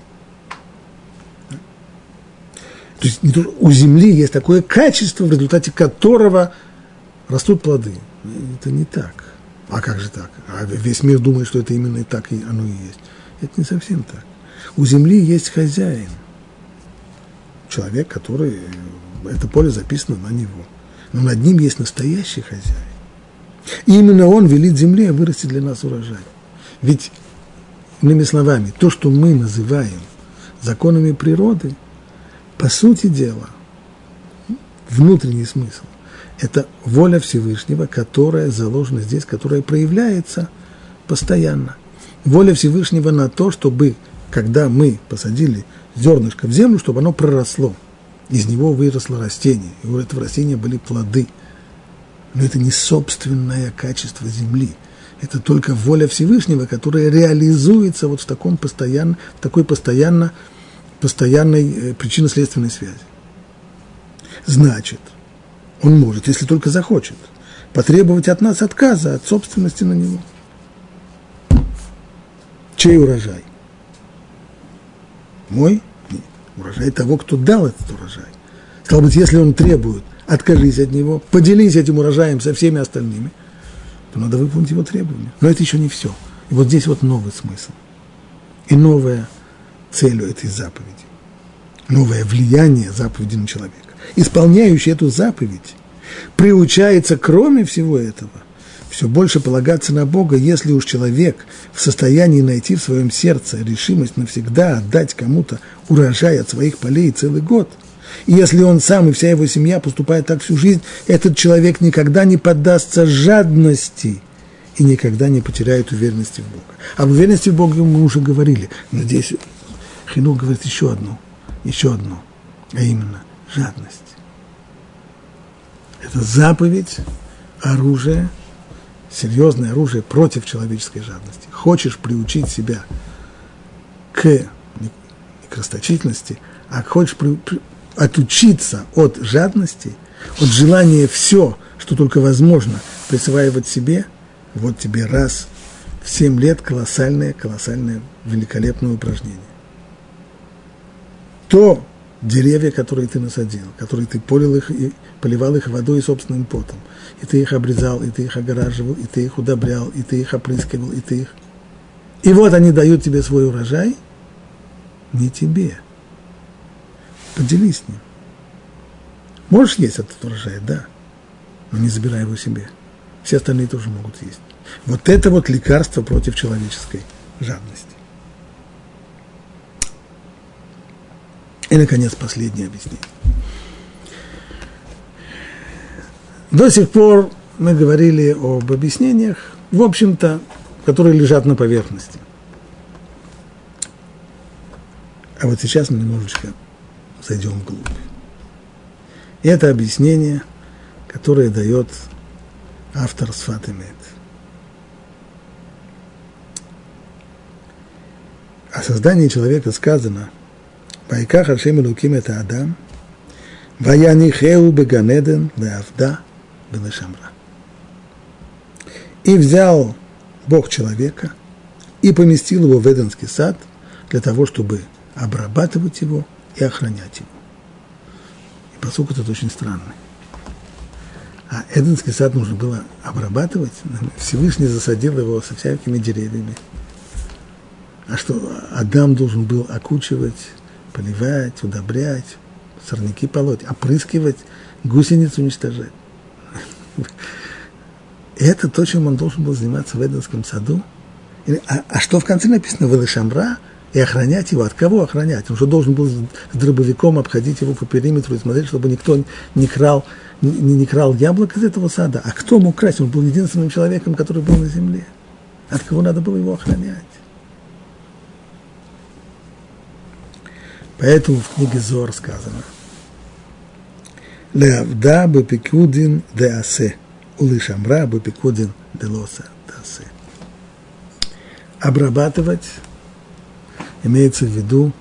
S1: То есть у земли есть такое качество, в результате которого растут плоды. Это не так. А как же так? А весь мир думает, что это именно так и оно и есть. Это не совсем так. У земли есть хозяин. Человек, который, это поле записано на него. Но над ним есть настоящий хозяин. И именно он велит земле вырасти для нас урожай. Ведь, иными словами, то, что мы называем законами природы, по сути дела, внутренний смысл – это воля Всевышнего, которая заложена здесь, которая проявляется постоянно. Воля Всевышнего на то, чтобы, когда мы посадили зернышко в землю, чтобы оно проросло. Из него выросло растение, и у этого растения были плоды – но это не собственное качество земли. Это только воля Всевышнего, которая реализуется вот в, таком постоянно, в такой постоянно, постоянной э, причинно-следственной связи. Значит, он может, если только захочет, потребовать от нас отказа от собственности на него. Чей урожай? Мой? Нет. Урожай того, кто дал этот урожай. Стало быть, если он требует откажись от него, поделись этим урожаем со всеми остальными, то надо выполнить его требования. Но это еще не все. И вот здесь вот новый смысл. И новая цель у этой заповеди. Новое влияние заповеди на человека. Исполняющий эту заповедь приучается, кроме всего этого, все больше полагаться на Бога, если уж человек в состоянии найти в своем сердце решимость навсегда отдать кому-то урожай от своих полей целый год – и если он сам и вся его семья поступает так всю жизнь, этот человек никогда не поддастся жадности и никогда не потеряет уверенности в Бога. Об уверенности в Бога мы уже говорили. Но здесь Хину говорит еще одно, еще одно, а именно жадность. Это заповедь, оружие, серьезное оружие против человеческой жадности. Хочешь приучить себя к, расточительности, а хочешь при, отучиться от жадности, от желания все, что только возможно, присваивать себе, вот тебе раз в 7 лет колоссальное, колоссальное, великолепное упражнение. То деревья, которые ты насадил, которые ты полил их и поливал их водой и собственным потом, и ты их обрезал, и ты их огораживал, и ты их удобрял, и ты их опрыскивал, и ты их... И вот они дают тебе свой урожай, не тебе – Поделись с ним. Можешь есть этот урожай, да, но не забирай его себе. Все остальные тоже могут есть. Вот это вот лекарство против человеческой жадности. И, наконец, последнее объяснение. До сих пор мы говорили об объяснениях, в общем-то, которые лежат на поверхности. А вот сейчас мы немножечко зайдем вглубь. И это объяснение, которое дает автор Сфатемет. О создании человека сказано, «Вайках Ашем Элуким это Адам, Ваянихеу Беганеден Веавда Бенешамра». И взял Бог человека и поместил его в Эденский сад для того, чтобы обрабатывать его – и охранять его. И посук этот очень странный. А Эденский сад нужно было обрабатывать. Всевышний засадил его со всякими деревьями. А что Адам должен был окучивать, поливать, удобрять, сорняки полоть, опрыскивать, гусениц уничтожать. Это то, чем он должен был заниматься в Эденском саду. А, а что в конце написано? Велышамра – и охранять его. От кого охранять? Он же должен был с дробовиком обходить его по периметру и смотреть, чтобы никто не крал, не, не крал яблок из этого сада. А кто мог красть? Он был единственным человеком, который был на земле. От кого надо было его охранять? Поэтому в книге Зор сказано Леавда бепикудин де асе, улышамра бепикудин де лоса дасе. Обрабатывать имеется в виду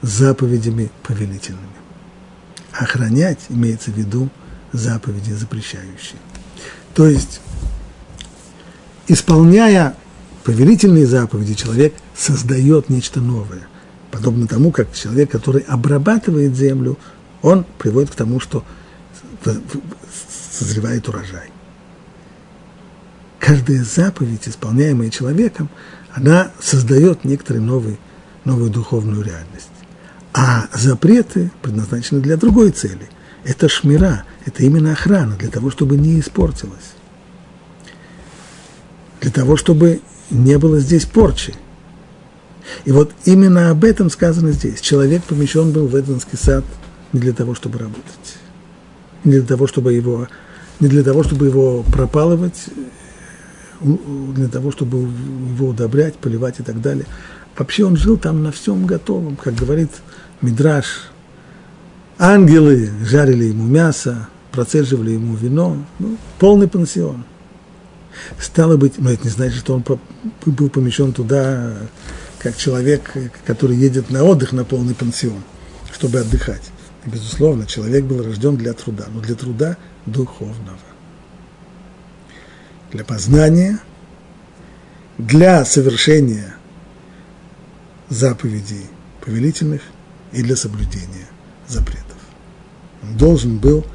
S1: заповедями повелительными. Охранять имеется в виду заповеди запрещающие. То есть исполняя повелительные заповеди, человек создает нечто новое. Подобно тому, как человек, который обрабатывает землю, он приводит к тому, что созревает урожай. Каждая заповедь, исполняемая человеком, она создает некоторый новый, новую духовную реальность. А запреты предназначены для другой цели. Это шмира, это именно охрана, для того, чтобы не испортилось. Для того, чтобы не было здесь порчи. И вот именно об этом сказано здесь. Человек помещен был в Эденский сад не для того, чтобы работать, не для того, чтобы его, не для того, чтобы его пропалывать, для того, чтобы его удобрять, поливать и так далее. Вообще он жил там на всем готовом, как говорит Мидраш. Ангелы жарили ему мясо, процеживали ему вино, ну, полный пансион. Стало быть, но это не значит, что он был помещен туда, как человек, который едет на отдых на полный пансион, чтобы отдыхать. И, безусловно, человек был рожден для труда, но для труда духовного. Для познания, для совершения заповедей повелительных и для соблюдения запретов. Он должен был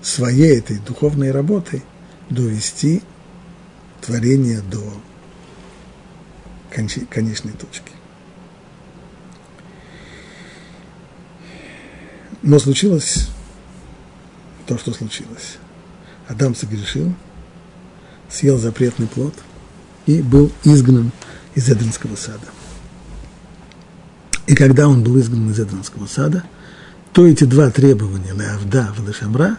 S1: своей этой духовной работой довести творение до конечной точки. Но случилось то, что случилось. Адам согрешил, съел запретный плод и был изгнан из Эденского сада. И когда он был изгнан из Эденского сада, то эти два требования, Леавда, Валашамра,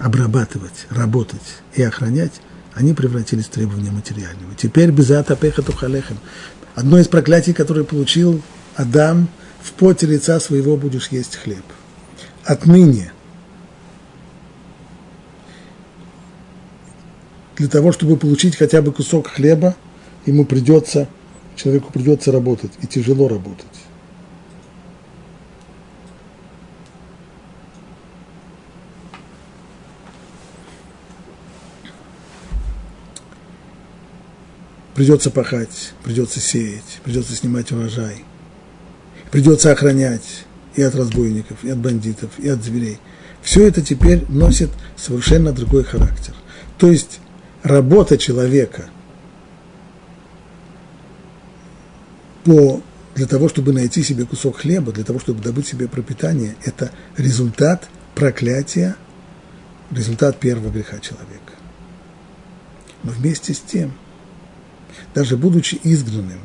S1: обрабатывать, работать и охранять, они превратились в требования материального. Теперь безата пехату халехем. Одно из проклятий, которое получил Адам, в поте лица своего будешь есть хлеб. Отныне для того, чтобы получить хотя бы кусок хлеба, ему придется, человеку придется работать, и тяжело работать. Придется пахать, придется сеять, придется снимать урожай, придется охранять и от разбойников, и от бандитов, и от зверей. Все это теперь носит совершенно другой характер. То есть работа человека по, для того, чтобы найти себе кусок хлеба, для того, чтобы добыть себе пропитание, это результат проклятия, результат первого греха человека. Но вместе с тем – даже будучи изгнанным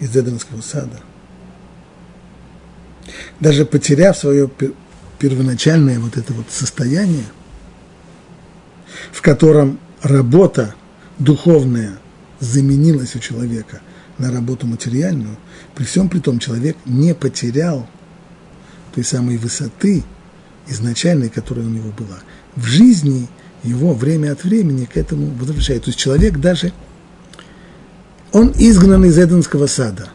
S1: из Эденского сада, даже потеряв свое первоначальное вот это вот состояние, в котором работа духовная заменилась у человека на работу материальную, при всем при том человек не потерял той самой высоты изначальной, которая у него была. В жизни его время от времени к этому возвращает. То есть человек даже – он изгнан из Эденского сада.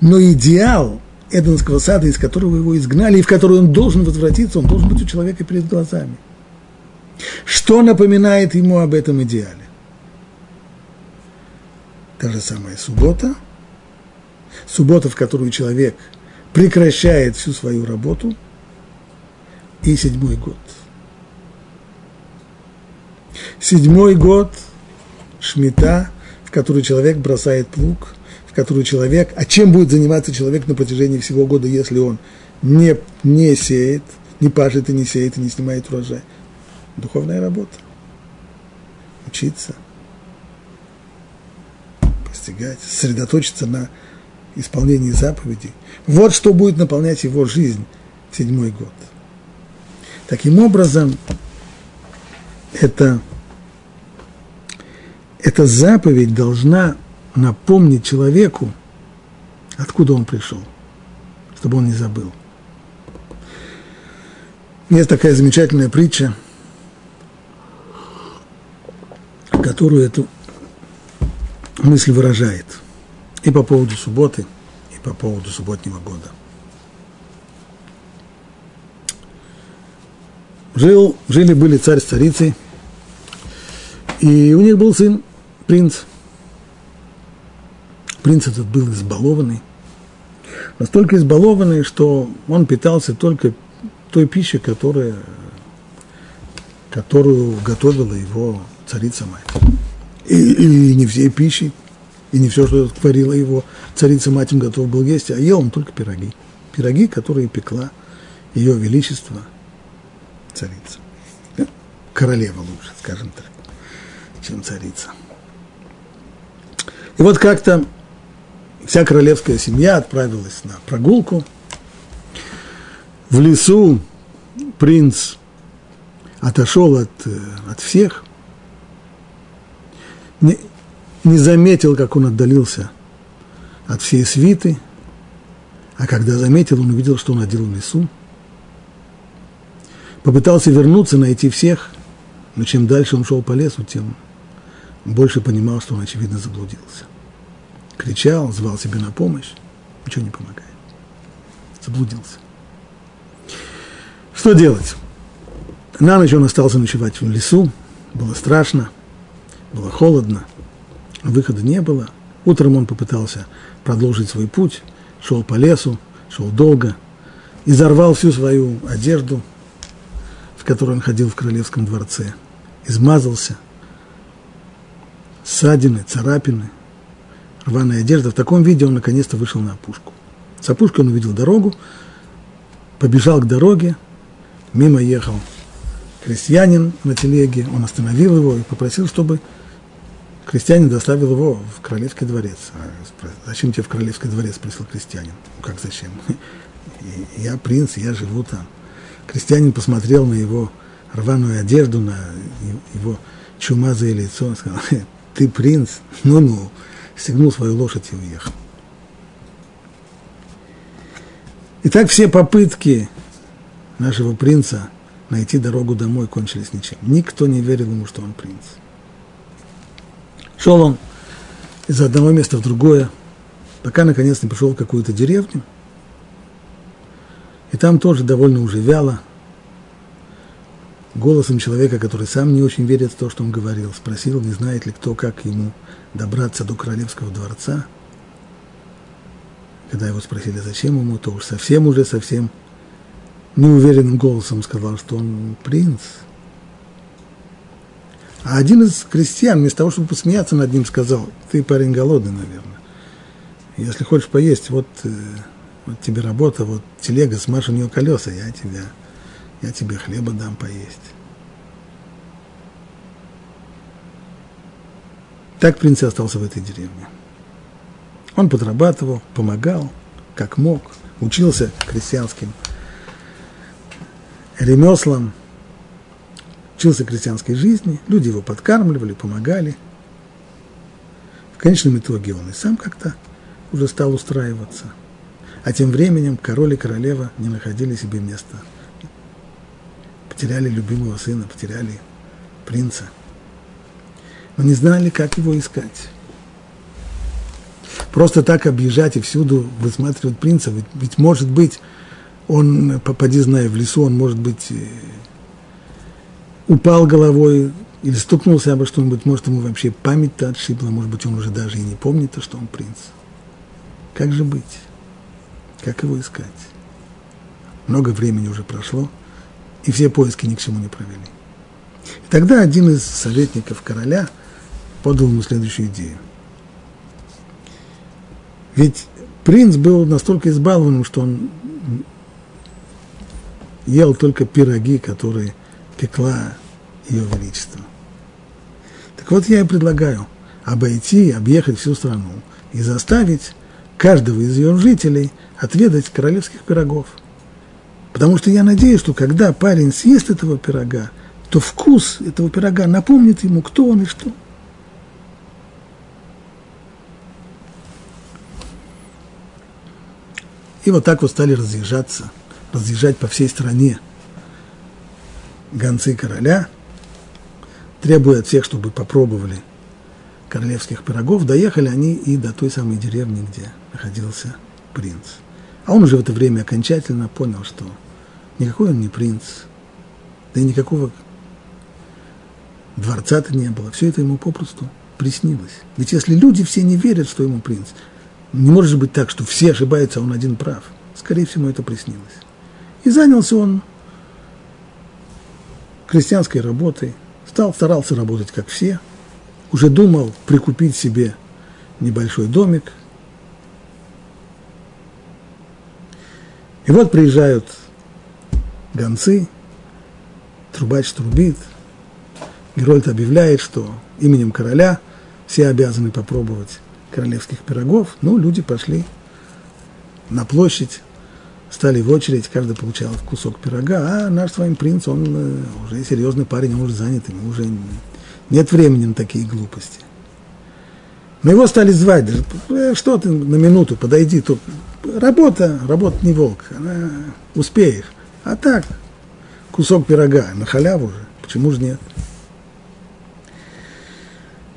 S1: Но идеал Эденского сада, из которого его изгнали, и в который он должен возвратиться, он должен быть у человека перед глазами. Что напоминает ему об этом идеале? Та же самая суббота, суббота, в которую человек прекращает всю свою работу, и седьмой год. Седьмой год, Шмита, в которую человек бросает плуг, в которую человек, а чем будет заниматься человек на протяжении всего года, если он не, не сеет, не пашет и не сеет, и не снимает урожай? Духовная работа. Учиться, постигать, сосредоточиться на исполнении заповедей. Вот что будет наполнять его жизнь седьмой год. Таким образом, это эта заповедь должна напомнить человеку, откуда он пришел, чтобы он не забыл. Есть такая замечательная притча, которую эту мысль выражает и по поводу субботы, и по поводу субботнего года. Жил, жили-были царь с царицей – И у них был сын, принц. Принц этот был избалованный. Настолько избалованный, что он питался только той пищей, которая, которую готовила его царица-мать. И, и не всей пищей, и не все, что творила его царица-мать, им готов был есть, а ел он только пироги. Пироги, которые пекла ее величество царица. Королева лучше, скажем так, чем царица. И вот как-то вся королевская семья отправилась на прогулку. В лесу принц отошел от, э, от всех, не, не заметил, как он отдалился от всей свиты, а когда заметил, он увидел, что он один в лесу. Попытался вернуться, найти всех, но чем дальше он шел по лесу, тем больше понимал, что он, очевидно, заблудился. Кричал, звал себе на помощь, ничего не помогает. Заблудился. Что делать? На ночь он остался ночевать в лесу, было страшно, было холодно, выхода не было. Утром он попытался продолжить свой путь, шел по лесу, шел долго, изорвал всю свою одежду, в которой он ходил в королевском дворце, измазался, ссадины, царапины, рваная одежда. В таком виде он наконец-то вышел на опушку. С опушки он увидел дорогу, побежал к дороге, мимо ехал крестьянин на телеге, он остановил его и попросил, чтобы крестьянин доставил его в королевский дворец. А зачем тебе в королевский дворец, спросил крестьянин. Ну как зачем? Я принц, я живу там. Крестьянин посмотрел на его рваную одежду, на его чумазое лицо, он сказал, ты принц, ну-ну, стегнул свою лошадь и уехал. Итак, все попытки нашего принца найти дорогу домой кончились ничем. Никто не верил ему, что он принц. Шел он из одного места в другое, пока наконец не пришел в какую-то деревню. И там тоже довольно уже вяло, голосом человека, который сам не очень верит в то, что он говорил, спросил, не знает ли кто, как ему добраться до королевского дворца. Когда его спросили, зачем ему, то уж совсем уже совсем неуверенным голосом сказал, что он принц. А один из крестьян, вместо того, чтобы посмеяться над ним, сказал, ты парень голодный, наверное. Если хочешь поесть, вот, э, вот тебе работа, вот телега, смажь у нее колеса, я тебя, я тебе хлеба дам поесть. Так принц и остался в этой деревне. Он подрабатывал, помогал, как мог, учился крестьянским ремеслам, учился крестьянской жизни, люди его подкармливали, помогали. В конечном итоге он и сам как-то уже стал устраиваться. А тем временем король и королева не находили себе места. Потеряли любимого сына, потеряли принца. Но не знали, как его искать. Просто так объезжать и всюду высматривать принца, ведь, ведь может быть, он, попади зная в лесу, он, может быть, э, упал головой или стукнулся обо что-нибудь, может, ему вообще память-то отшибла, может быть, он уже даже и не помнит, что он принц. Как же быть? Как его искать? Много времени уже прошло, и все поиски ни к чему не провели. И тогда один из советников короля подал ему следующую идею. Ведь принц был настолько избалованным, что он ел только пироги, которые пекла ее величество. Так вот я и предлагаю обойти, объехать всю страну и заставить каждого из ее жителей отведать королевских пирогов. Потому что я надеюсь, что когда парень съест этого пирога, то вкус этого пирога напомнит ему, кто он и что. И вот так вот стали разъезжаться, разъезжать по всей стране – гонцы короля, требуя от всех, чтобы попробовали королевских пирогов, доехали они и до той самой деревни, где находился принц. А он уже в это время окончательно понял, что никакой он не принц, да и никакого дворца-то не было. Все это ему попросту приснилось. Ведь если люди все не верят, что ему принц, не может быть так, что все ошибаются, а он один прав. Скорее всего, это приснилось. И занялся он крестьянской работой, стал, старался работать как все, уже думал прикупить себе небольшой домик. И вот приезжают гонцы, трубач трубит, Герольд объявляет, что именем короля все обязаны попробовать королевских пирогов. Ну, люди пошли на площадь, стали в очередь, каждый получал кусок пирога, а наш с вами принц, он э, уже серьезный парень, он уже занят, ему уже нет времени на такие глупости. Но его стали звать, «Э, что ты на минуту, подойди, тут работа, работа не волк, она успеешь. А так, кусок пирога на халяву уже, почему же нет?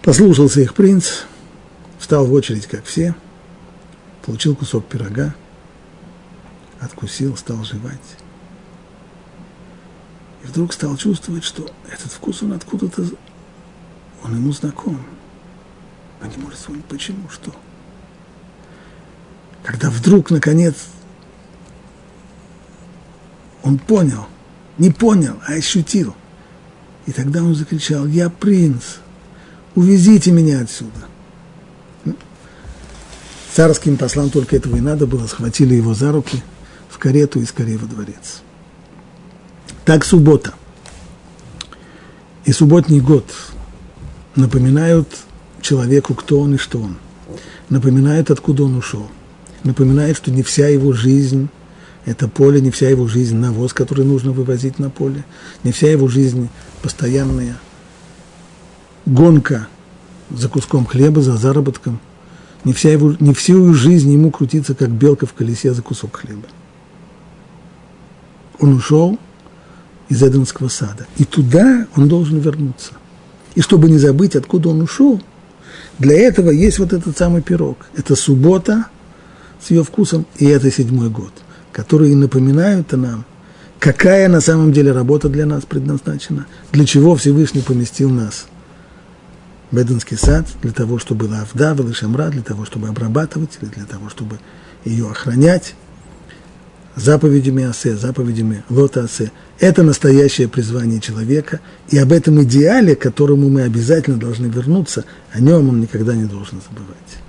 S1: Послушался их принц, встал в очередь, как все, получил кусок пирога, откусил, стал жевать. И вдруг стал чувствовать, что этот вкус, он откуда-то, он ему знаком. Но не может вспомнить, почему, что. Когда вдруг, наконец, он понял, не понял, а ощутил. И тогда он закричал, я принц, увезите меня отсюда. Царским послам только этого и надо было, схватили его за руки – в карету и скорее во дворец. Так суббота и субботний год напоминают человеку, кто он и что он. Напоминают, откуда он ушел. Напоминает, что не вся его жизнь – это поле, не вся его жизнь – навоз, который нужно вывозить на поле, не вся его жизнь – постоянная гонка за куском хлеба, за заработком. Не, вся его, не всю жизнь ему крутиться, как белка в колесе за кусок хлеба он ушел из Эденского сада. И туда он должен вернуться. И чтобы не забыть, откуда он ушел, для этого есть вот этот самый пирог. Это суббота с ее вкусом, и это седьмой год, которые напоминают нам, какая на самом деле работа для нас предназначена, для чего Всевышний поместил нас в Эденский сад, для того, чтобы была Авда, Шамра, для того, чтобы обрабатывать, или для того, чтобы ее охранять заповедями Асе, заповедями Лота Асе. Это настоящее призвание человека, и об этом идеале, к которому мы обязательно должны вернуться, о нем он никогда не должен забывать.